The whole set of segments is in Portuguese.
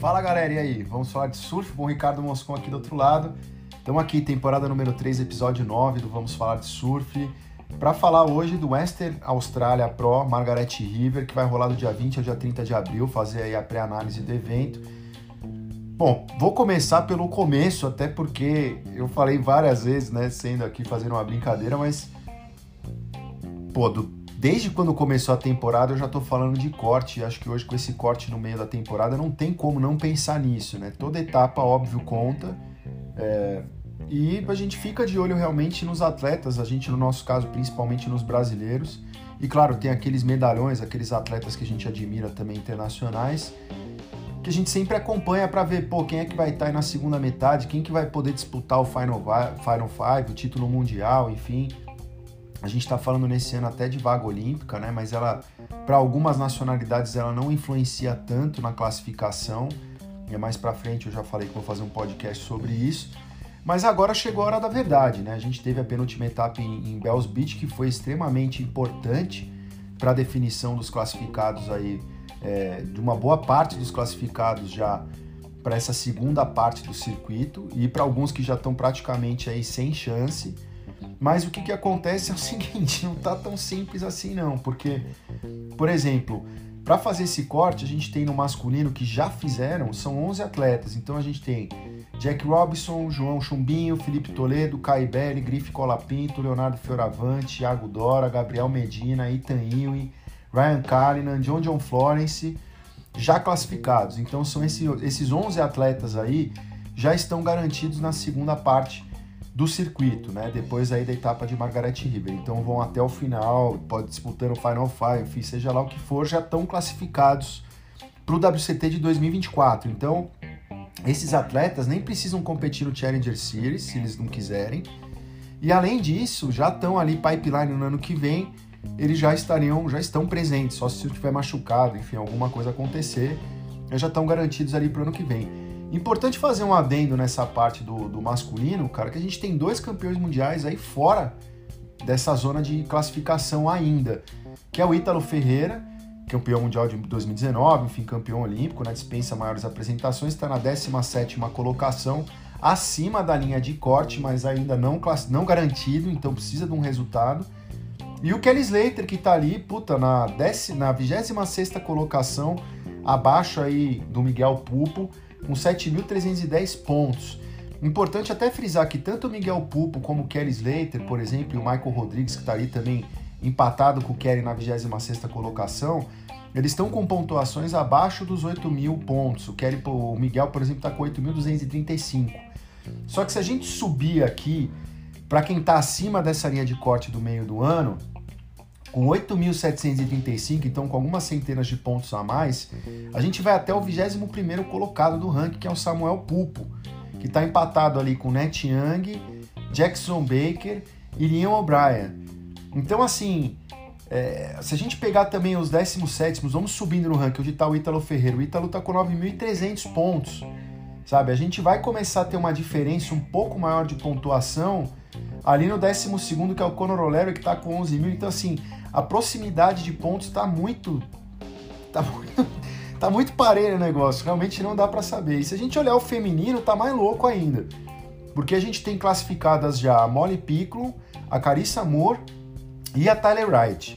Fala galera, e aí? Vamos falar de surf? Bom, Ricardo Moscon aqui do outro lado. Estamos aqui, temporada número 3, episódio 9 do Vamos Falar de Surf, para falar hoje do Western Australia Pro Margaret River, que vai rolar do dia 20 ao dia 30 de abril, fazer aí a pré-análise do evento. Bom, vou começar pelo começo, até porque eu falei várias vezes, né, sendo aqui fazendo uma brincadeira, mas pô, do, desde quando começou a temporada eu já tô falando de corte, acho que hoje com esse corte no meio da temporada não tem como não pensar nisso, né? Toda etapa, óbvio, conta. É, e a gente fica de olho realmente nos atletas, a gente no nosso caso, principalmente nos brasileiros. E claro, tem aqueles medalhões, aqueles atletas que a gente admira também internacionais que a gente sempre acompanha para ver, pô, quem é que vai estar tá aí na segunda metade, quem que vai poder disputar o Final, Final Five, o título mundial, enfim. A gente está falando nesse ano até de vaga olímpica, né? Mas ela, para algumas nacionalidades, ela não influencia tanto na classificação. E mais para frente eu já falei que vou fazer um podcast sobre isso. Mas agora chegou a hora da verdade, né? A gente teve a penúltima etapa em, em Bells Beach, que foi extremamente importante para a definição dos classificados aí é, de uma boa parte dos classificados já para essa segunda parte do circuito e para alguns que já estão praticamente aí sem chance. Mas o que, que acontece é o seguinte, não tá tão simples assim não, porque, por exemplo, para fazer esse corte, a gente tem no masculino que já fizeram, são 11 atletas. Então a gente tem Jack Robinson, João Chumbinho, Felipe Toledo, Kai Belli, Grife Colapinto, Leonardo Fioravante, Thiago Dora, Gabriel Medina, Ethan Ewing, Ryan Cullinan, John John Florence, já classificados. Então são esse, esses 11 atletas aí já estão garantidos na segunda parte do circuito, né? Depois aí da etapa de Margaret River. Então vão até o final, pode disputando o Final Five, enfim, seja lá o que for, já estão classificados para o WCT de 2024. Então esses atletas nem precisam competir no Challenger Series, se eles não quiserem. E além disso, já estão ali pipeline no ano que vem eles já estariam, já estão presentes, só se tiver machucado, enfim, alguma coisa acontecer, já estão garantidos ali para o ano que vem. Importante fazer um adendo nessa parte do, do masculino, cara, que a gente tem dois campeões mundiais aí fora dessa zona de classificação ainda, que é o Ítalo Ferreira, campeão mundial de 2019, enfim, campeão olímpico, né, dispensa maiores apresentações, está na 17ª colocação, acima da linha de corte, mas ainda não, não garantido, então precisa de um resultado. E o Kelly Slater, que tá ali, puta, na, décima, na 26 colocação, abaixo aí do Miguel Pupo, com 7.310 pontos. Importante até frisar que tanto o Miguel Pupo como o Kelly Slater, por exemplo, e o Michael Rodrigues, que está ali também empatado com o Kelly na 26 colocação, eles estão com pontuações abaixo dos 8 mil pontos. O, Kelly, o Miguel, por exemplo, está com 8.235. Só que se a gente subir aqui, para quem está acima dessa linha de corte do meio do ano, com 8.735, então com algumas centenas de pontos a mais, a gente vai até o 21º colocado do ranking, que é o Samuel Pupo, que está empatado ali com Net Young, Jackson Baker e Liam O'Brien. Então, assim, é, se a gente pegar também os 17 vamos subindo no ranking, onde está o Ítalo Ferreira. O Ítalo está com 9.300 pontos, sabe? A gente vai começar a ter uma diferença um pouco maior de pontuação ali no 12 que é o Conor O'Leary, que está com 11 mil. Então, assim, a proximidade de pontos está muito. Tá muito. Tá muito parelho o negócio, realmente não dá para saber. E se a gente olhar o feminino, tá mais louco ainda. Porque a gente tem classificadas já a Molly Piccolo, a Carissa Moore e a Tyler Wright.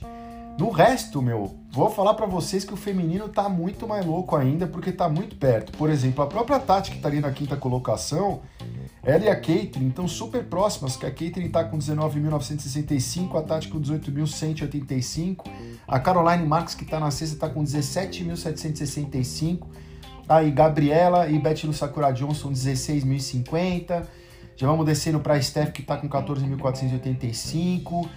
No resto, meu, vou falar para vocês que o feminino tá muito mais louco ainda, porque tá muito perto. Por exemplo, a própria Tati, que tá ali na quinta colocação, ela e a Caitlyn estão super próximas, que a Caitlyn está com 19.965, a Tati com 18.185, a Caroline Marques, que está na sexta, está com 17.765, aí Gabriela e Betty Sakura Johnson, 16.050, já vamos descendo para a Steph, que está com 14.485,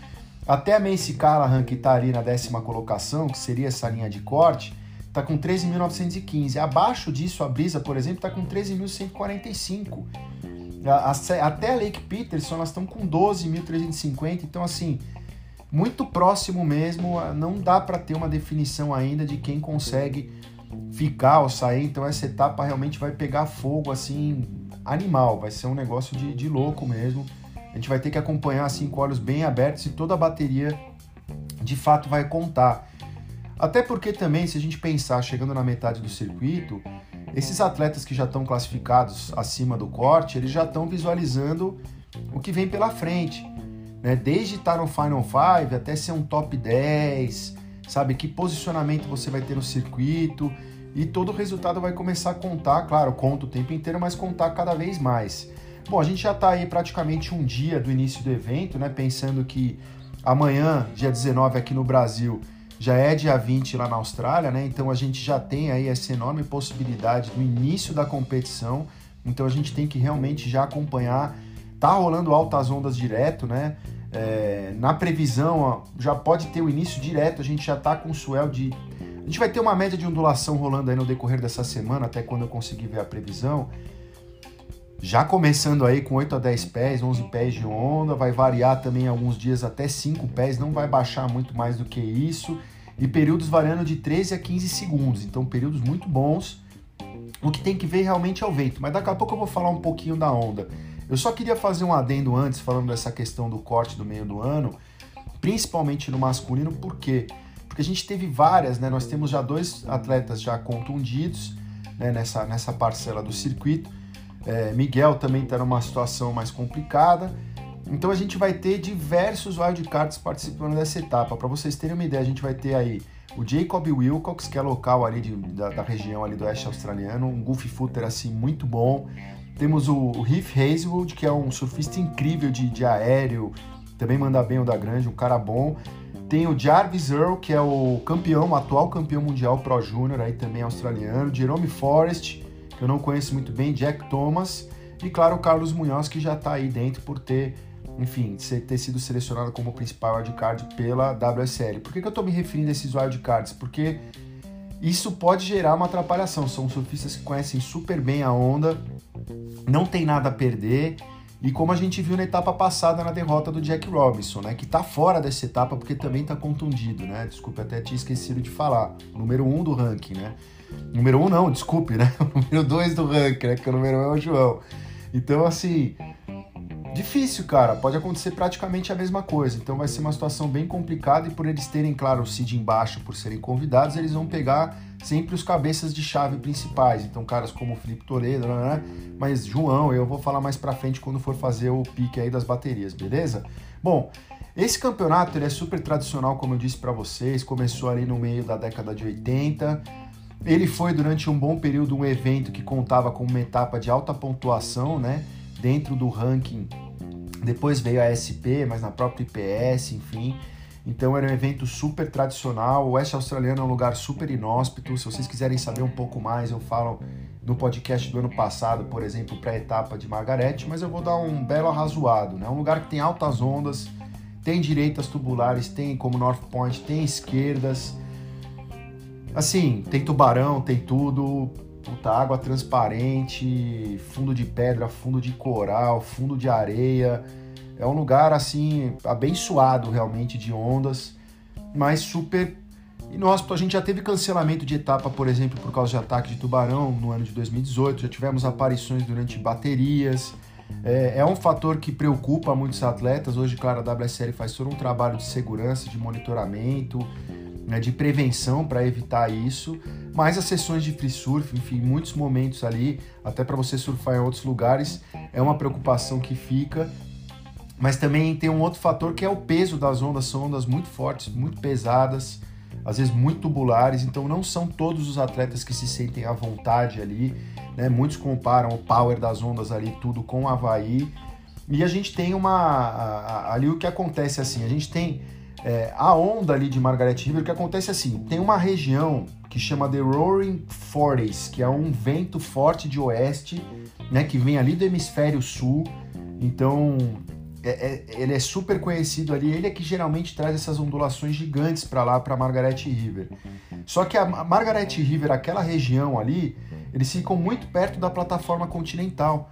até a Macy Callahan, que está ali na décima colocação, que seria essa linha de corte, está com 13.915. Abaixo disso, a Brisa, por exemplo, está com 13.145 até a Lake Peterson elas estão com 12.350, então assim, muito próximo mesmo, não dá para ter uma definição ainda de quem consegue ficar ou sair, então essa etapa realmente vai pegar fogo assim, animal, vai ser um negócio de, de louco mesmo. A gente vai ter que acompanhar assim com olhos bem abertos e toda a bateria de fato vai contar. Até porque também, se a gente pensar chegando na metade do circuito, esses atletas que já estão classificados acima do corte, eles já estão visualizando o que vem pela frente. Né? Desde estar no Final 5 até ser um top 10, sabe? Que posicionamento você vai ter no circuito e todo o resultado vai começar a contar, claro, conta o tempo inteiro, mas contar cada vez mais. Bom, a gente já está aí praticamente um dia do início do evento, né? Pensando que amanhã, dia 19 aqui no Brasil, já é dia 20 lá na Austrália, né? Então a gente já tem aí essa enorme possibilidade do início da competição. Então a gente tem que realmente já acompanhar. Tá rolando altas ondas direto, né? É, na previsão, ó, já pode ter o início direto, a gente já tá com o swell de. A gente vai ter uma média de ondulação rolando aí no decorrer dessa semana, até quando eu conseguir ver a previsão. Já começando aí com 8 a 10 pés, 11 pés de onda, vai variar também alguns dias até 5 pés, não vai baixar muito mais do que isso. E períodos variando de 13 a 15 segundos, então períodos muito bons. O que tem que ver realmente é o vento, mas daqui a pouco eu vou falar um pouquinho da onda. Eu só queria fazer um adendo antes, falando dessa questão do corte do meio do ano, principalmente no masculino, por quê? Porque a gente teve várias, né? Nós temos já dois atletas já contundidos né? nessa, nessa parcela do circuito. É, Miguel também está numa situação mais complicada. Então a gente vai ter diversos wildcards participando dessa etapa. Para vocês terem uma ideia, a gente vai ter aí o Jacob Wilcox, que é local ali de, da, da, região ali do oeste australiano, um goofy footer assim muito bom. Temos o, o Heath Hazelwood, que é um surfista incrível de, de aéreo, também manda bem o da grande, um cara bom. Tem o Jarvis Earl, que é o campeão, o atual campeão mundial Pro Júnior, aí também australiano. Jerome Forrest, que eu não conheço muito bem, Jack Thomas e, claro, o Carlos Munhoz, que já está aí dentro por ter, enfim, ter sido selecionado como principal wildcard pela WSL. Por que, que eu estou me referindo a esses wildcards? Porque isso pode gerar uma atrapalhação. São surfistas que conhecem super bem a onda, não tem nada a perder. E como a gente viu na etapa passada na derrota do Jack Robinson, né? Que tá fora dessa etapa porque também tá contundido, né? Desculpe, até tinha esquecido de falar. O número um do ranking, né? Número um não, desculpe, né? O número dois do ranking, né? Que o número um é o João. Então, assim, difícil, cara. Pode acontecer praticamente a mesma coisa. Então vai ser uma situação bem complicada e por eles terem, claro, o seed embaixo, por serem convidados, eles vão pegar sempre os cabeças de chave principais. Então, caras como o Felipe Toledo, né? mas João, eu vou falar mais pra frente quando for fazer o pique aí das baterias, beleza? Bom, esse campeonato ele é super tradicional, como eu disse para vocês, começou ali no meio da década de 80 ele foi durante um bom período um evento que contava com uma etapa de alta pontuação, né? Dentro do ranking. Depois veio a SP, mas na própria IPS, enfim. Então era um evento super tradicional. O Oeste Australiano é um lugar super inóspito. Se vocês quiserem saber um pouco mais, eu falo no podcast do ano passado, por exemplo, para a etapa de Margaret, mas eu vou dar um belo arrazoado. É né? um lugar que tem altas ondas, tem direitas tubulares, tem como North Point, tem esquerdas Assim, tem tubarão, tem tudo. Puta, água transparente, fundo de pedra, fundo de coral, fundo de areia. É um lugar assim abençoado realmente de ondas, mas super inóspito. A gente já teve cancelamento de etapa, por exemplo, por causa de ataque de tubarão no ano de 2018. Já tivemos aparições durante baterias. É, é, um fator que preocupa muitos atletas. Hoje, claro, a WSL faz todo um trabalho de segurança, de monitoramento, né, de prevenção para evitar isso, mas as sessões de free surf, enfim, muitos momentos ali, até para você surfar em outros lugares, é uma preocupação que fica. Mas também tem um outro fator que é o peso das ondas, são ondas muito fortes, muito pesadas, às vezes muito tubulares, então não são todos os atletas que se sentem à vontade ali, né? Muitos comparam o power das ondas ali tudo com o Havaí. E a gente tem uma ali o que acontece assim, a gente tem é, a onda ali de Margaret River, o que acontece assim, tem uma região que chama The Roaring Forties, que é um vento forte de oeste, né, que vem ali do hemisfério sul, então é, é, ele é super conhecido ali, ele é que geralmente traz essas ondulações gigantes para lá, para Margaret River. Só que a Margaret River, aquela região ali, eles ficam muito perto da plataforma continental.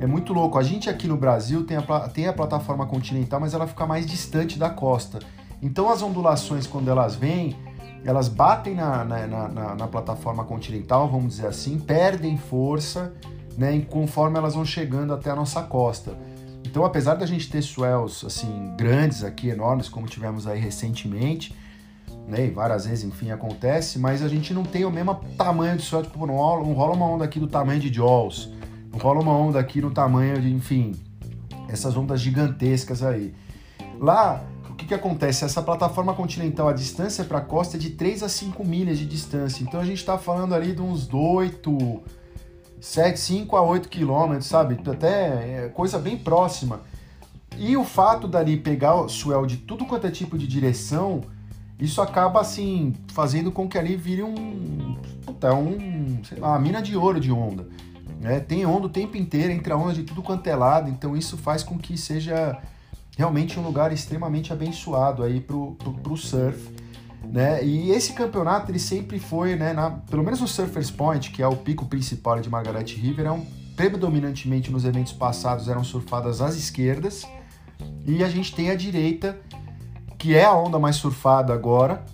É muito louco. A gente aqui no Brasil tem a, tem a plataforma continental, mas ela fica mais distante da costa. Então as ondulações, quando elas vêm, elas batem na, na, na, na plataforma continental, vamos dizer assim, perdem força né, conforme elas vão chegando até a nossa costa. Então, apesar da gente ter swells assim grandes aqui, enormes, como tivemos aí recentemente, né? E várias vezes, enfim, acontece, mas a gente não tem o mesmo tamanho de swell, tipo, não rola, não rola uma onda aqui do tamanho de Jaws, não rola uma onda aqui no tamanho de, enfim, essas ondas gigantescas aí. Lá, que, acontece? Essa plataforma continental, a distância para a costa é de 3 a 5 milhas de distância. Então a gente está falando ali de uns 8, 7, 5 a 8 quilômetros, sabe? Até é coisa bem próxima. E o fato dali pegar o swell de tudo quanto é tipo de direção, isso acaba assim fazendo com que ali vire um, puta, um, sei lá, uma mina de ouro de onda. Né? Tem onda o tempo inteiro, entra onda de tudo quanto é lado, então isso faz com que seja realmente um lugar extremamente abençoado aí pro, pro, pro surf. Né? E esse campeonato ele sempre foi, né, na, pelo menos no Surfers Point, que é o pico principal de Margaret River, é um, predominantemente nos eventos passados eram surfadas às esquerdas, e a gente tem a direita, que é a onda mais surfada agora,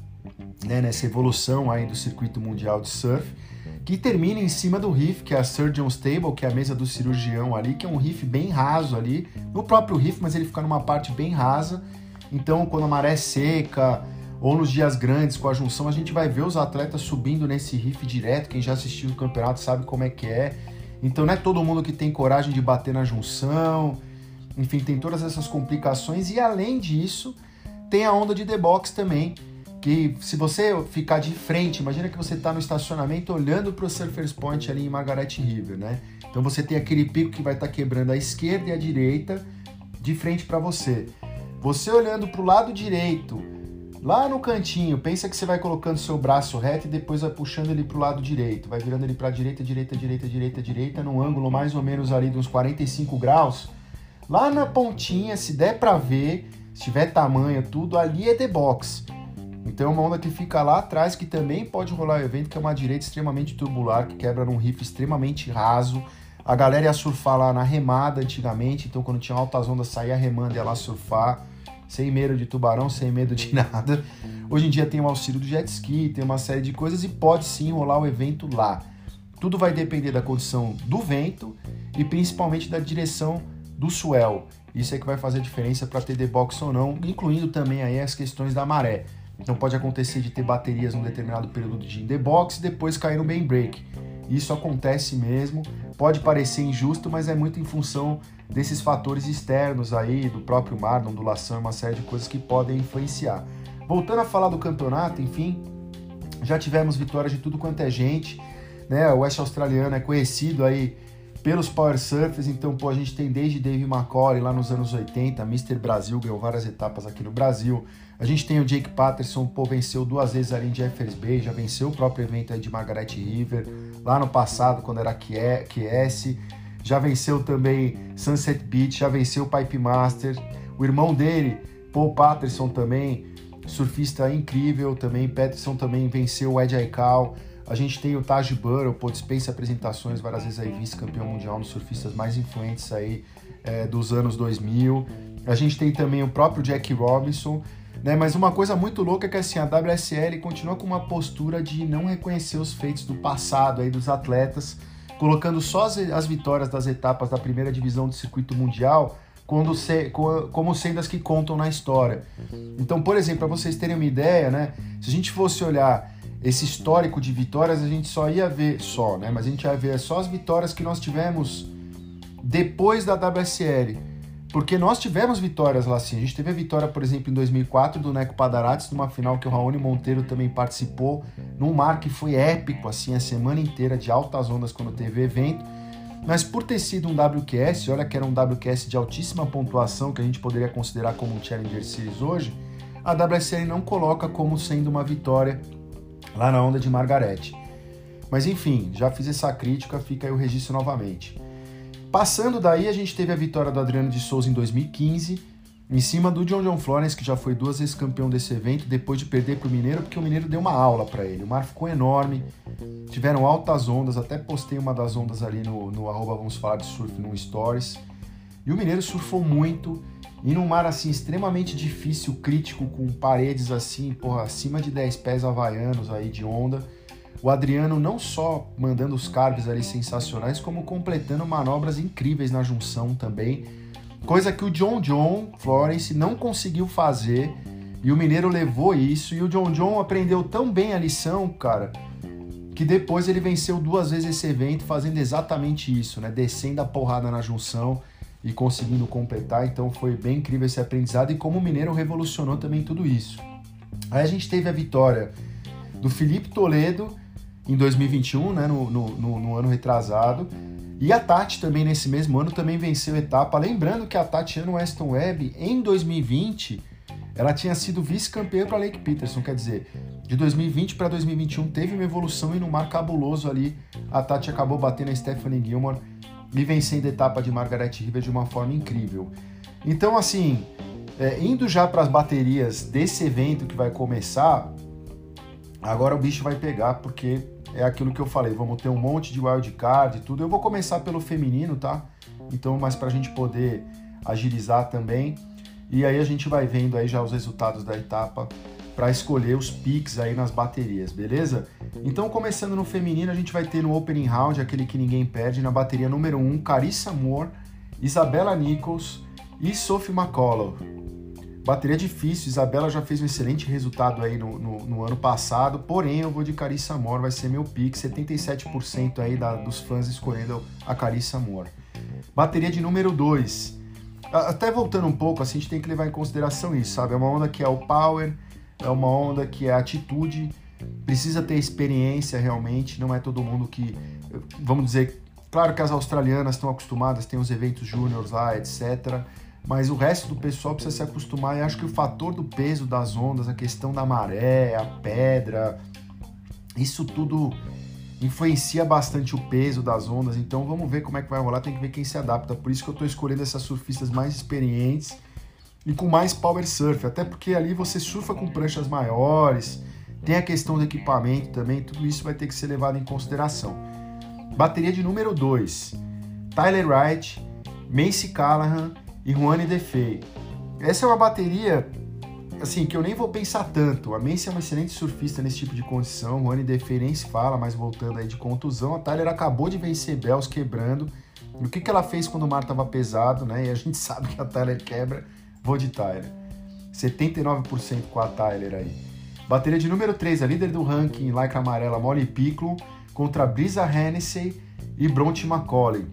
né, nessa evolução aí do circuito mundial de surf que termina em cima do riff, que é a Surgeon's Table, que é a mesa do cirurgião ali, que é um riff bem raso ali, no próprio riff, mas ele fica numa parte bem rasa. Então, quando a maré é seca ou nos dias grandes com a junção, a gente vai ver os atletas subindo nesse riff direto. Quem já assistiu o campeonato sabe como é que é. Então, não é todo mundo que tem coragem de bater na junção. Enfim, tem todas essas complicações e além disso, tem a onda de The Box também, que se você ficar de frente, imagina que você está no estacionamento olhando para o Surfers Point ali em Margaret River, né? Então você tem aquele pico que vai estar tá quebrando a esquerda e a direita de frente para você. Você olhando para o lado direito, lá no cantinho, pensa que você vai colocando seu braço reto e depois vai puxando ele para o lado direito, vai virando ele para direita, direita, direita, direita, direita, num ângulo mais ou menos ali de uns 45 graus. Lá na pontinha, se der para ver, se tiver tamanho, tudo ali é the box. Então é uma onda que fica lá atrás, que também pode rolar evento, que é uma direita extremamente turbular, que quebra num riff extremamente raso. A galera ia surfar lá na remada antigamente, então quando tinha altas ondas saía remando e ia lá surfar, sem medo de tubarão, sem medo de nada. Hoje em dia tem o auxílio do jet ski, tem uma série de coisas e pode sim rolar o evento lá. Tudo vai depender da condição do vento e principalmente da direção do swell. Isso é que vai fazer a diferença para ter box ou não, incluindo também aí as questões da maré. Então pode acontecer de ter baterias num determinado período de in the box e depois cair no main break. Isso acontece mesmo, pode parecer injusto, mas é muito em função desses fatores externos aí, do próprio mar, da ondulação, uma série de coisas que podem influenciar. Voltando a falar do campeonato, enfim, já tivemos vitórias de tudo quanto é gente, né? O Oeste Australiano é conhecido aí pelos Power Surfers, então pô, a gente tem desde Dave McCauley lá nos anos 80, Mr. Brasil ganhou várias etapas aqui no Brasil. A gente tem o Jake Patterson, pô, venceu duas vezes ali em Jeffers Bay, já venceu o próprio evento de Margaret River, lá no passado, quando era QS, já venceu também Sunset Beach, já venceu o Pipe Master. O irmão dele, Paul Patterson também, surfista incrível também, Patterson também venceu o Ed Aikau. A gente tem o Taj Burrow, pô, dispensa apresentações, várias vezes aí vice-campeão mundial nos surfistas mais influentes aí é, dos anos 2000. A gente tem também o próprio Jack Robinson, né? Mas uma coisa muito louca é que assim, a WSL continua com uma postura de não reconhecer os feitos do passado aí dos atletas, colocando só as, as vitórias das etapas da primeira divisão do circuito mundial quando se, como sendo as que contam na história. Então, por exemplo, para vocês terem uma ideia, né? Se a gente fosse olhar esse histórico de vitórias, a gente só ia ver só, né? Mas a gente ia ver só as vitórias que nós tivemos depois da WSL. Porque nós tivemos vitórias lá sim. A gente teve a vitória, por exemplo, em 2004 do Neco Padarates, numa final que o Raoni Monteiro também participou, num mar que foi épico, assim, a semana inteira de altas ondas quando teve evento. Mas por ter sido um WQS, olha que era um WQS de altíssima pontuação, que a gente poderia considerar como um Challenger Series hoje, a WSL não coloca como sendo uma vitória lá na onda de Margarete. Mas enfim, já fiz essa crítica, fica aí o registro novamente. Passando daí, a gente teve a vitória do Adriano de Souza em 2015, em cima do John John Florence, que já foi duas vezes campeão desse evento, depois de perder para o Mineiro, porque o Mineiro deu uma aula para ele. O mar ficou enorme, tiveram altas ondas, até postei uma das ondas ali no, no arroba Vamos Falar de Surf no Stories. E o Mineiro surfou muito, e num mar assim extremamente difícil, crítico, com paredes assim, porra, acima de 10 pés havaianos aí de onda. O Adriano não só mandando os carves ali sensacionais, como completando manobras incríveis na junção também. Coisa que o John John Florence não conseguiu fazer. E o Mineiro levou isso e o John John aprendeu tão bem a lição, cara, que depois ele venceu duas vezes esse evento fazendo exatamente isso, né? Descendo a porrada na junção e conseguindo completar. Então foi bem incrível esse aprendizado e como o Mineiro revolucionou também tudo isso. Aí a gente teve a vitória do Felipe Toledo em 2021, né? No, no, no, no ano retrasado. E a Tati também nesse mesmo ano também venceu a etapa. Lembrando que a Tatiana Weston Webb em 2020 ela tinha sido vice-campeã para Lake Peterson, quer dizer, de 2020 para 2021 teve uma evolução e no mar cabuloso ali a Tati acabou batendo a Stephanie Gilmore e vencendo a etapa de Margaret River de uma forma incrível. Então, assim, é, indo já para as baterias desse evento que vai começar, agora o bicho vai pegar, porque é aquilo que eu falei, vamos ter um monte de wildcard e tudo. Eu vou começar pelo feminino, tá? Então, mas para a gente poder agilizar também. E aí a gente vai vendo aí já os resultados da etapa para escolher os picks aí nas baterias, beleza? Então, começando no feminino, a gente vai ter no opening round, aquele que ninguém perde, na bateria número 1, um, Carissa Moore, Isabella Nichols e Sophie McCullough. Bateria difícil, Isabela já fez um excelente resultado aí no, no, no, ano passado, porém eu vou de Carissa Moore, vai ser meu pick, 77% aí da, dos fãs escolhendo a Carissa Moore. Bateria de número 2, até voltando um pouco, assim, a gente tem que levar em consideração isso, sabe? É uma onda que é o power, é uma onda que é atitude, precisa ter experiência realmente, não é todo mundo que, vamos dizer, claro que as australianas estão acostumadas, tem os eventos júniores lá, etc. Mas o resto do pessoal precisa se acostumar. E acho que o fator do peso das ondas, a questão da maré, a pedra, isso tudo influencia bastante o peso das ondas, então vamos ver como é que vai rolar, tem que ver quem se adapta. Por isso que eu estou escolhendo essas surfistas mais experientes e com mais power surf, até porque ali você surfa com pranchas maiores, tem a questão do equipamento também, tudo isso vai ter que ser levado em consideração. Bateria de número 2, Tyler Wright, Macy Callahan e Juane Defey. Essa é uma bateria assim, que eu nem vou pensar tanto. A Macy é uma excelente surfista nesse tipo de condição, Anne Defei nem se fala, mas voltando aí de contusão, a Tyler acabou de vencer Bells quebrando. O que, que ela fez quando o mar estava pesado, né? E a gente sabe que a Tyler quebra, vou de Tyler. 79% com a Tyler aí. Bateria de número 3, a líder do ranking, Lycra Amarela, Molly Piccolo, contra Brisa Hennessy e Bronte McCauley.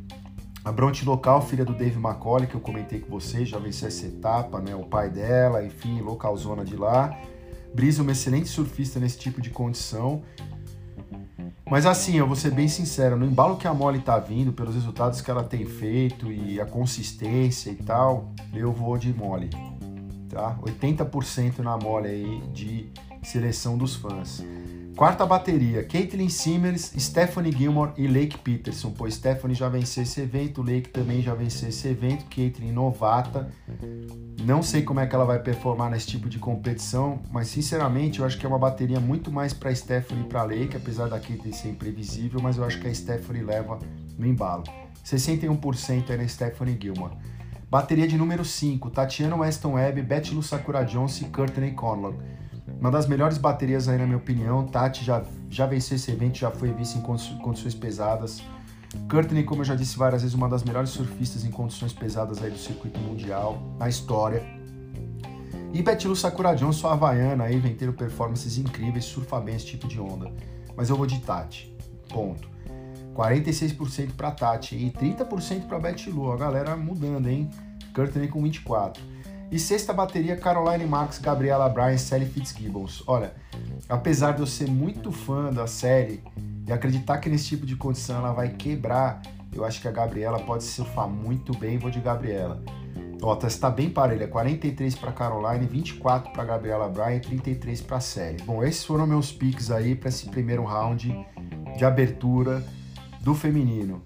A Bronte local, filha do Dave McCauley, que eu comentei com vocês, já venceu essa etapa, né? O pai dela, enfim, localzona de lá. Brisa uma excelente surfista nesse tipo de condição. Mas assim, eu vou ser bem sincero, no embalo que a Molly tá vindo, pelos resultados que ela tem feito e a consistência e tal, eu vou de Molly. Tá? 80% na Molly aí de seleção dos fãs. Quarta bateria, Caitlin Simmers, Stephanie Gilmore e Lake Peterson. Pois Stephanie já venceu esse evento, Lake também já venceu esse evento, Caitlin novata. Não sei como é que ela vai performar nesse tipo de competição, mas sinceramente eu acho que é uma bateria muito mais para Stephanie e para Lake, apesar da Caitlin ser imprevisível, mas eu acho que a Stephanie leva no embalo. 61% é na Stephanie Gilmore. Bateria de número 5, Tatiana Weston Webb, Betty Lu Sakura Jones e Courtney Conlon. Uma das melhores baterias aí, na minha opinião. Tati já, já venceu esse evento, já foi vice em condições pesadas. Courtney, como eu já disse várias vezes, uma das melhores surfistas em condições pesadas aí do circuito mundial, na história. E Betilu Sakura Jones, sua havaiana aí, vem tendo performances incríveis, surfa bem esse tipo de onda. Mas eu vou de Tati, ponto. 46% para Tati e 30% para Betilu. A galera mudando, hein? Courtney com 24%. E sexta bateria, Caroline Marks, Gabriela Bryan, Sally Fitzgibbons. Olha, apesar de eu ser muito fã da série e acreditar que nesse tipo de condição ela vai quebrar, eu acho que a Gabriela pode surfar muito bem, vou de Gabriela. Ó, tá, está bem parelha, 43 para Caroline, 24 para Gabriela Bryan, 33 para Sally. Bom, esses foram meus picks aí para esse primeiro round de abertura do feminino.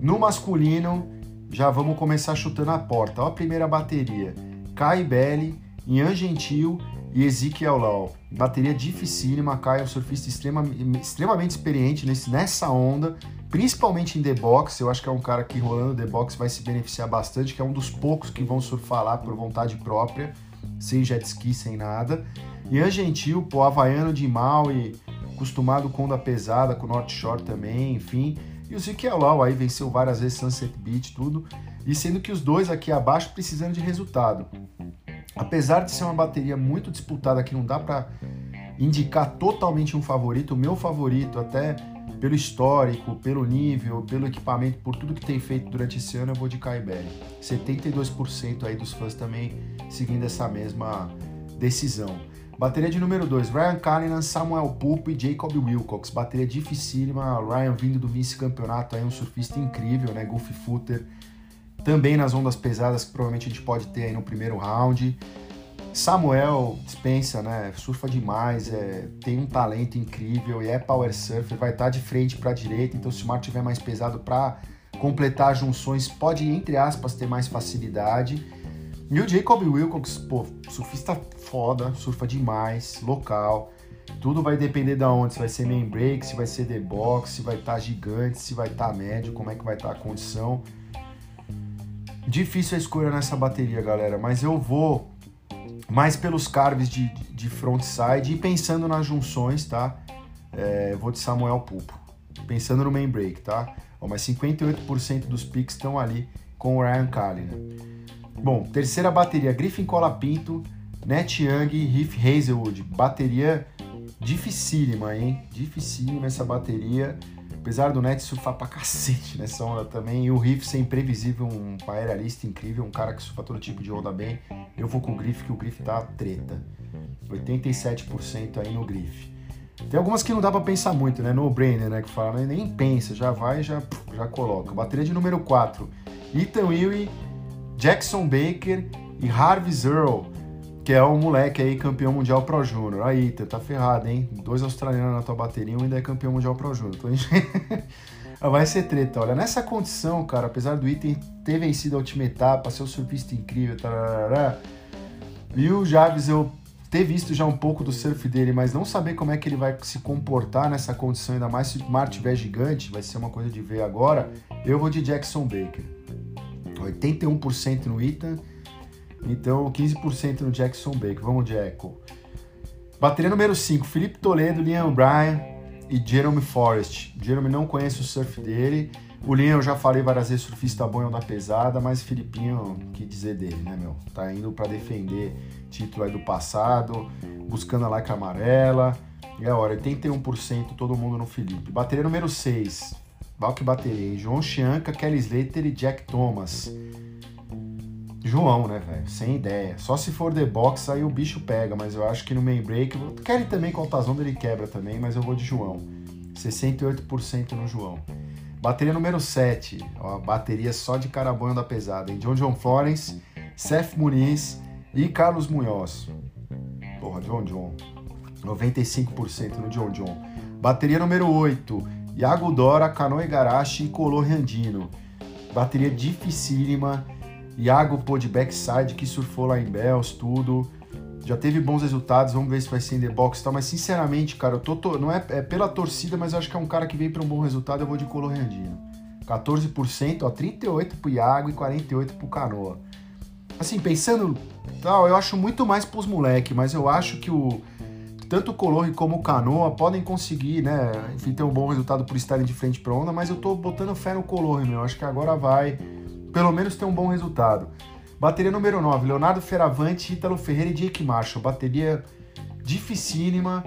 No masculino, já vamos começar chutando a porta. Ó a primeira bateria. Kai Belli, Ian Gentil e Ezekiel Lau. Bateria dificílima, Kai é um surfista extrema, extremamente experiente nesse, nessa onda, principalmente em The Box. Eu acho que é um cara que rolando The Box vai se beneficiar bastante, que é um dos poucos que vão surfar lá por vontade própria, sem jet ski, sem nada. Ian Gentil, pô, havaiano de mal e acostumado com onda pesada, com North Shore também, enfim. E o Ezekiel Lau aí venceu várias vezes Sunset Beach, tudo e sendo que os dois aqui abaixo precisando de resultado. Apesar de ser uma bateria muito disputada que não dá para indicar totalmente um favorito, o meu favorito, até pelo histórico, pelo nível, pelo equipamento, por tudo que tem feito durante esse ano, eu vou de Kaiberi. 72% aí dos fãs também seguindo essa mesma decisão. Bateria de número 2, Ryan Cullinan, Samuel Pulpo e Jacob Wilcox. Bateria dificílima, Ryan vindo do vice-campeonato, aí um surfista incrível, né? Goofy Footer. Também nas ondas pesadas que provavelmente a gente pode ter aí no primeiro round. Samuel dispensa, né? Surfa demais, é, tem um talento incrível e é power surfer, vai estar tá de frente para a direita, então se o mar tiver mais pesado para completar junções, pode, entre aspas, ter mais facilidade. E o Jacob Wilcox, pô, surfista foda, surfa demais, local. Tudo vai depender de onde, se vai ser main break, se vai ser the box, se vai estar tá gigante, se vai estar tá médio, como é que vai estar tá a condição. Difícil a escolha nessa bateria, galera, mas eu vou mais pelos carves de, de frontside e pensando nas junções, tá? É, vou de Samuel Pulpo. Pensando no main break, tá? Ó, mas 58% dos picks estão ali com o Ryan Cullinan. Bom, terceira bateria, Griffin Colapinto, Net Young e Riff Hazelwood. Bateria dificílima, hein? Dificílima essa bateria. Apesar do Net surfar pra cacete nessa onda também. E o Riff ser imprevisível, um aeralista incrível, um cara que surfa todo tipo de onda bem. Eu vou com o Griff, que o Griff tá treta. 87% aí no Griff. Tem algumas que não dá para pensar muito, né? No brainer, né? Que fala, né? nem pensa, já vai já já coloca. Bateria de número 4. Ethan Will Jackson Baker e Harvis Earl, que é um moleque aí campeão mundial Pro Júnior. Aí, tá ferrado, hein? Dois australianos na tua bateria, um ainda é campeão mundial Pro Júnior. Então, vai ser treta. Olha, nessa condição, cara, apesar do item ter vencido a última etapa, ser um surfista incrível, tarará, e o Javes eu ter visto já um pouco do surf dele, mas não saber como é que ele vai se comportar nessa condição, ainda mais se o mar tiver gigante, vai ser uma coisa de ver agora, eu vou de Jackson Baker. 81% no Ethan, então 15% no Jackson Baker. Vamos Echo. Bateria número 5, Felipe Toledo, Liam Bryan e Jeremy Forrest. Jeremy não conhece o surf dele. O Liam eu já falei várias vezes, surfista bom da pesada, mas Filipinho, que dizer dele, né, meu? Tá indo para defender título aí do passado, buscando a like amarela. E a hora, 81% todo mundo no Felipe. Bateria número 6, Valk bateria, João Chianca, Kelly Slater e Jack Thomas. João, né, velho? Sem ideia. Só se for The Box, aí o bicho pega, mas eu acho que no main break. Kelly também com o Tazonda ele quebra também, mas eu vou de João. 68% no João. Bateria número 7. Ó, bateria só de carabonho da pesada, hein? John John Florence, Seth Muniz e Carlos Munhoz. Porra, John John. 95% no John John. Bateria número 8. Iago Dora, Kano Igarashi e Color Randino. Bateria dificílima. Iago pô de backside que surfou lá em Bells, tudo. Já teve bons resultados, vamos ver se vai ser em the box e tal. Mas sinceramente, cara, eu tô, tô não é, é, pela torcida, mas acho que é um cara que vem para um bom resultado. Eu vou de Color Randino. 14%, ó, 38 pro Iago e 48 pro Canoa. Assim, pensando tal, eu acho muito mais pros moleque, mas eu acho que o tanto o Colorre como o Canoa podem conseguir, né? Enfim, ter um bom resultado por estarem de frente para onda, mas eu tô botando fé no Colorre, meu. Acho que agora vai, pelo menos, ter um bom resultado. Bateria número 9, Leonardo Feravante, Ítalo Ferreira e Jake Marshall. Bateria dificílima.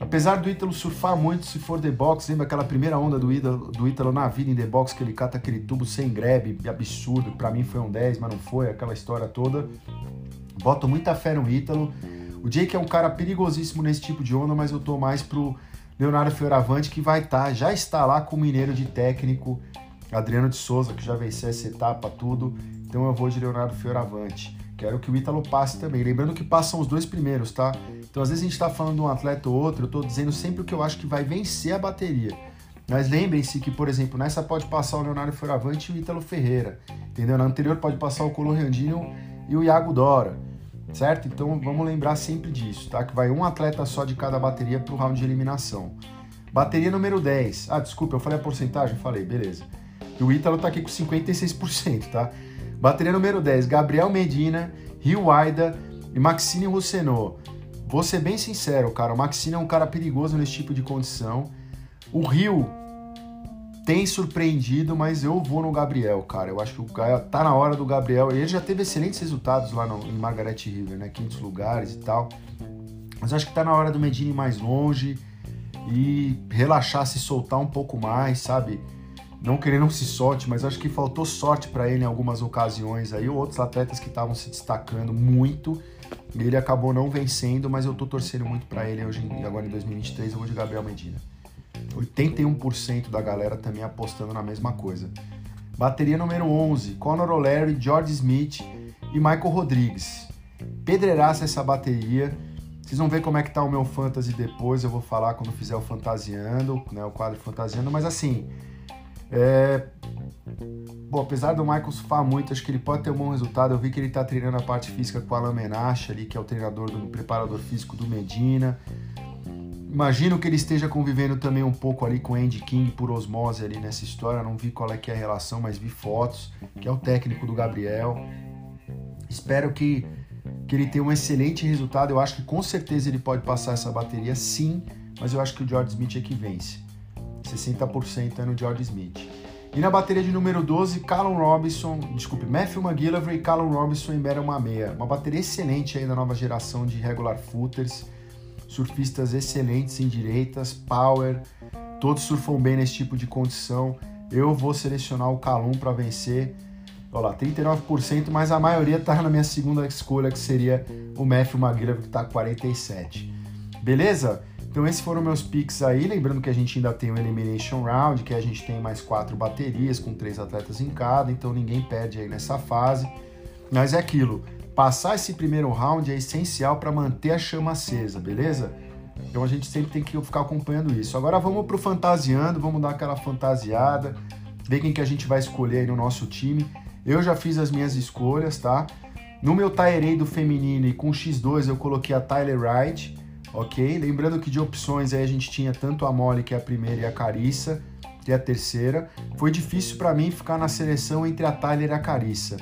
Apesar do Ítalo surfar muito, se for the box, lembra aquela primeira onda do Ítalo, do Ítalo na vida em the box, que ele cata aquele tubo sem grebe, absurdo. Para mim foi um 10, mas não foi, aquela história toda. Boto muita fé no Ítalo. O Jake é um cara perigosíssimo nesse tipo de onda, mas eu tô mais pro Leonardo Fioravante, que vai estar, tá, já está lá com o mineiro de técnico, Adriano de Souza, que já venceu essa etapa, tudo. Então eu vou de Leonardo Fioravante. Quero que o Ítalo passe também. Lembrando que passam os dois primeiros, tá? Então às vezes a gente tá falando de um atleta ou outro, eu tô dizendo sempre o que eu acho que vai vencer a bateria. Mas lembrem-se que, por exemplo, nessa pode passar o Leonardo Fioravante e o Ítalo Ferreira. Entendeu? Na anterior pode passar o Colo Randinho e o Iago Dora certo? Então vamos lembrar sempre disso, tá? Que vai um atleta só de cada bateria para o round de eliminação. Bateria número 10. Ah, desculpa, eu falei a porcentagem? Falei, beleza. E o Ítalo tá aqui com 56%, tá? Bateria número 10, Gabriel Medina, Rio Aida e Maxine Roussenot. Vou ser bem sincero, cara, o Maxine é um cara perigoso nesse tipo de condição. O Rio tem surpreendido, mas eu vou no Gabriel, cara. Eu acho que o Gabriel tá na hora do Gabriel. Ele já teve excelentes resultados lá no, em Margaret River, né? Quintos lugares e tal. Mas acho que tá na hora do Medina ir mais longe e relaxar, se soltar um pouco mais, sabe? Não querendo se sorte, mas acho que faltou sorte para ele em algumas ocasiões aí. Outros atletas que estavam se destacando muito. Ele acabou não vencendo, mas eu tô torcendo muito para ele hoje, agora em 2023. Eu vou de Gabriel Medina. 81% da galera também apostando na mesma coisa. Bateria número 11, Conor O'Leary, George Smith e Michael Rodrigues. Pedreiraça essa bateria. Vocês vão ver como é que tá o meu fantasy depois, eu vou falar quando fizer o fantasiando, né, o quadro fantasiando, mas assim, é... Bom, apesar do Michael surfar muito, acho que ele pode ter um bom resultado. Eu vi que ele tá treinando a parte física com o Alan Menache ali, que é o treinador do preparador físico do Medina. Imagino que ele esteja convivendo também um pouco ali com Andy King por osmose ali nessa história. Não vi qual é que é a relação, mas vi fotos, que é o técnico do Gabriel. Espero que, que ele tenha um excelente resultado. Eu acho que com certeza ele pode passar essa bateria, sim, mas eu acho que o George Smith é que vence. 60% é no George Smith. E na bateria de número 12, Callum Robinson, desculpe, Matthew McGillivray e Callum Robinson em Beira uma meia. Uma bateria excelente aí da nova geração de regular footers surfistas excelentes em direitas, power, todos surfam bem nesse tipo de condição. Eu vou selecionar o Calum para vencer. Olha lá, 39%, mas a maioria está na minha segunda escolha, que seria o Matthew McGillivray, que está 47%. Beleza? Então esses foram meus picks aí, lembrando que a gente ainda tem o Elimination Round, que a gente tem mais quatro baterias com três atletas em cada, então ninguém perde aí nessa fase. Mas é aquilo, Passar esse primeiro round é essencial para manter a chama acesa, beleza? Então a gente sempre tem que ficar acompanhando isso. Agora vamos pro fantasiando, vamos dar aquela fantasiada, ver quem que a gente vai escolher aí no nosso time. Eu já fiz as minhas escolhas, tá? No meu Tyree do feminino e com X2 eu coloquei a Tyler Wright, ok? Lembrando que de opções aí a gente tinha tanto a Molly, que é a primeira, e a Carissa, que é a terceira. Foi difícil para mim ficar na seleção entre a Tyler e a Carissa.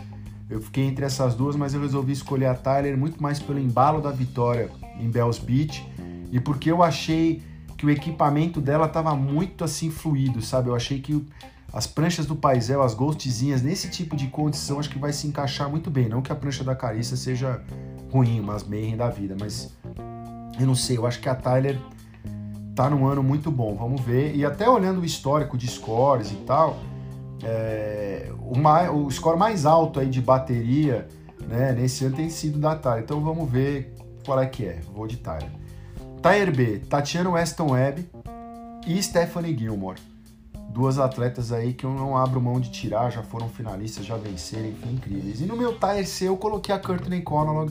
Eu fiquei entre essas duas, mas eu resolvi escolher a Tyler muito mais pelo embalo da vitória em Bells Beach e porque eu achei que o equipamento dela estava muito assim fluido, sabe? Eu achei que as pranchas do Paisel, as ghostzinhas, nesse tipo de condição, acho que vai se encaixar muito bem. Não que a prancha da Carissa seja ruim, umas meias da vida, mas eu não sei, eu acho que a Tyler tá num ano muito bom, vamos ver. E até olhando o histórico de scores e tal, é, o, mais, o score mais alto aí de bateria né, nesse ano tem sido da Tyler. Então vamos ver qual é que é. Vou de Tyler. Tyler B, Tatiana Weston Webb e Stephanie Gilmore. Duas atletas aí que eu não abro mão de tirar, já foram finalistas, já venceram, enfim, incríveis. E no meu Tyler C eu coloquei a Courtney Conlon,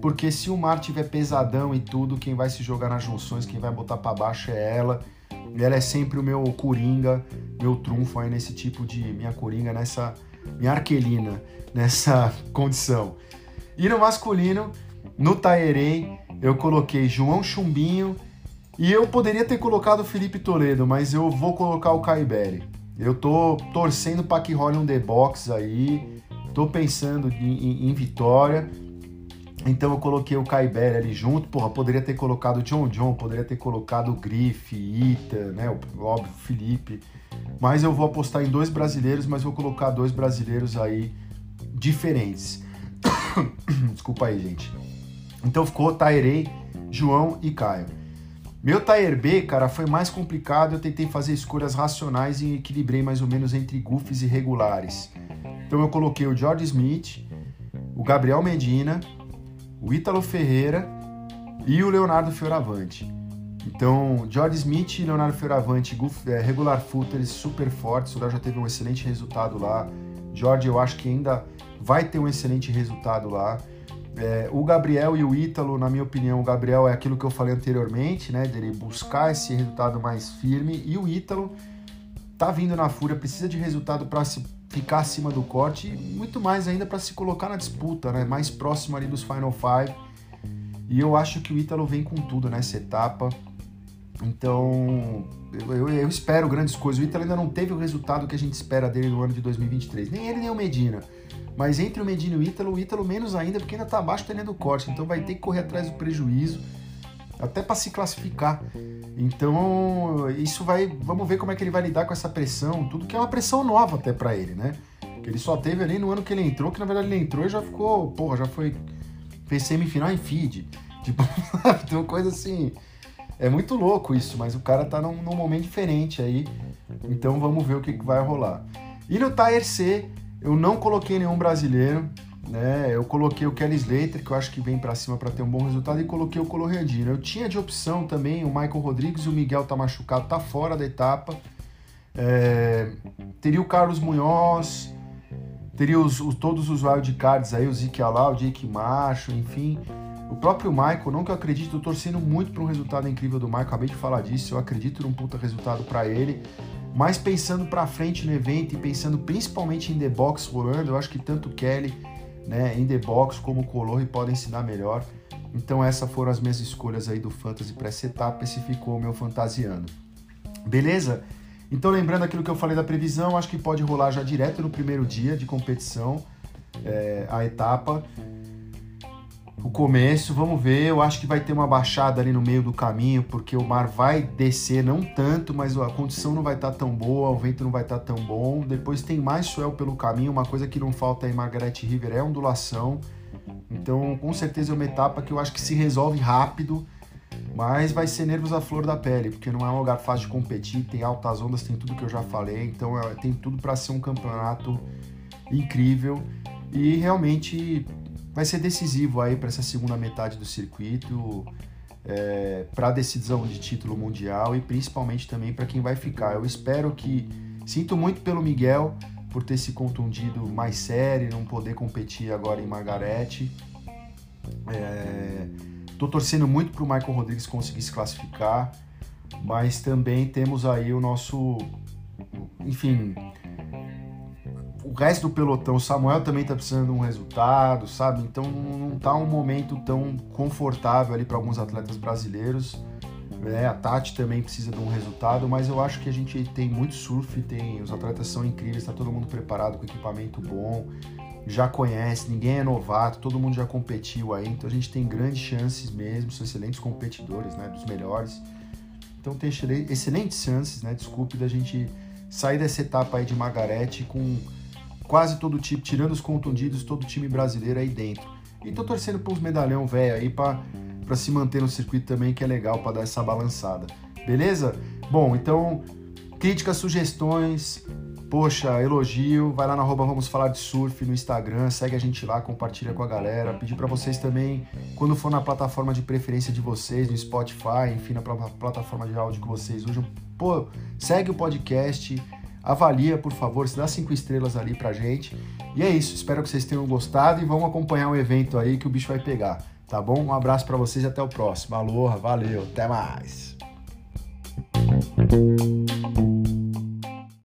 porque se o mar tiver pesadão e tudo, quem vai se jogar nas junções, quem vai botar para baixo é ela. Ela é sempre o meu coringa, meu trunfo aí nesse tipo de. Minha coringa, nessa. Minha arquelina, nessa condição. E no masculino, no Taerei, eu coloquei João Chumbinho e eu poderia ter colocado Felipe Toledo, mas eu vou colocar o Caiberi. Eu tô torcendo para que role um The Box aí, tô pensando em, em, em vitória então eu coloquei o Caibere ali junto, porra, poderia ter colocado o John John, poderia ter colocado o Griff, Ita, né, o óbvio, Felipe. Mas eu vou apostar em dois brasileiros, mas vou colocar dois brasileiros aí diferentes. Desculpa aí, gente. Então ficou Tairei, João e Caio. Meu Tair B, cara, foi mais complicado. Eu tentei fazer escolhas racionais e equilibrei mais ou menos entre goofs e regulares. Então eu coloquei o George Smith, o Gabriel Medina, o Ítalo Ferreira e o Leonardo Fioravante. Então, George Smith Leonardo Fioravante, é, regular footers super fortes, o Léo já teve um excelente resultado lá. George, eu acho que ainda vai ter um excelente resultado lá. É, o Gabriel e o Ítalo, na minha opinião, o Gabriel é aquilo que eu falei anteriormente, né? Dele buscar esse resultado mais firme. E o Ítalo tá vindo na fúria, precisa de resultado para se ficar acima do corte e muito mais ainda para se colocar na disputa, né? Mais próximo ali dos Final Five. E eu acho que o Ítalo vem com tudo nessa etapa. Então, eu, eu, eu, espero grandes coisas. O Ítalo ainda não teve o resultado que a gente espera dele no ano de 2023. Nem ele, nem o Medina. Mas entre o Medina e o Ítalo, o Ítalo menos ainda, porque ainda está abaixo da linha do corte. Então vai ter que correr atrás do prejuízo, até para se classificar Então, isso vai. Vamos ver como é que ele vai lidar com essa pressão, tudo que é uma pressão nova até para ele, né? Que ele só teve ali no ano que ele entrou, que na verdade ele entrou e já ficou, porra, já foi. Fez semifinal em feed. Tipo, uma coisa assim. É muito louco isso, mas o cara tá num, num momento diferente aí. Então vamos ver o que, que vai rolar. E no Tier C, eu não coloquei nenhum brasileiro, né? Eu coloquei o Kelly Slater, que eu acho que vem para cima para ter um bom resultado, e coloquei o Colorandino. Eu tinha de opção também o Michael Rodrigues, o Miguel tá machucado, tá fora da etapa. É... Teria o Carlos Munhoz, teria os, os, todos os wildcards aí, o Zeke Alá, o Jake Macho, enfim. O próprio Michael, não que eu acredito, eu torcendo muito para um resultado incrível do Michael, acabei de falar disso, eu acredito num puta resultado para ele. Mas pensando para frente no evento e pensando principalmente em The Box rolando, eu acho que tanto Kelly, né, em The Box como o Colorri podem dar melhor. Então essas foram as minhas escolhas aí do Fantasy para essa etapa, esse ficou o meu fantasiano. Beleza? Então lembrando aquilo que eu falei da previsão, acho que pode rolar já direto no primeiro dia de competição, é, a etapa o começo, vamos ver. Eu acho que vai ter uma baixada ali no meio do caminho, porque o mar vai descer, não tanto, mas a condição não vai estar tá tão boa, o vento não vai estar tá tão bom. Depois tem mais swell pelo caminho, uma coisa que não falta em Margaret River é ondulação. Então, com certeza é uma etapa que eu acho que se resolve rápido, mas vai ser nervos à flor da pele, porque não é um lugar fácil de competir, tem altas ondas, tem tudo que eu já falei, então é, tem tudo para ser um campeonato incrível. E realmente vai ser decisivo aí para essa segunda metade do circuito, é, para a decisão de título mundial e principalmente também para quem vai ficar. Eu espero que. Sinto muito pelo Miguel por ter se contundido mais sério, não poder competir agora em Margarete. É, tô torcendo muito para o Michael Rodrigues conseguir se classificar, mas também temos aí o nosso, enfim, o resto do pelotão, o Samuel também tá precisando de um resultado, sabe? Então não tá um momento tão confortável ali para alguns atletas brasileiros. Né? A Tati também precisa de um resultado, mas eu acho que a gente tem muito surf, tem os atletas são incríveis, tá todo mundo preparado com equipamento bom, já conhece, ninguém é novato, todo mundo já competiu aí, então a gente tem grandes chances mesmo, são excelentes competidores, né, dos melhores. Então tem excelentes chances, né, desculpe, da gente sair dessa etapa aí de Margarete com quase todo time, tirando os contundidos, todo time brasileiro aí dentro. E tô torcendo pros medalhão velho aí para se manter no circuito também, que é legal para dar essa balançada. Beleza? Bom, então, críticas, sugestões, poxa, elogio, vai lá na arroba Vamos Falar de Surf no Instagram, segue a gente lá, compartilha com a galera. Pedir para vocês também, quando for na plataforma de preferência de vocês, no Spotify, enfim, na plataforma de áudio que vocês usam, pô, segue o podcast, avalia, por favor, se dá cinco estrelas ali pra gente. E é isso, espero que vocês tenham gostado e vamos acompanhar o evento aí que o bicho vai pegar, tá bom? Um abraço para vocês e até o próximo. Aloha, valeu, até mais.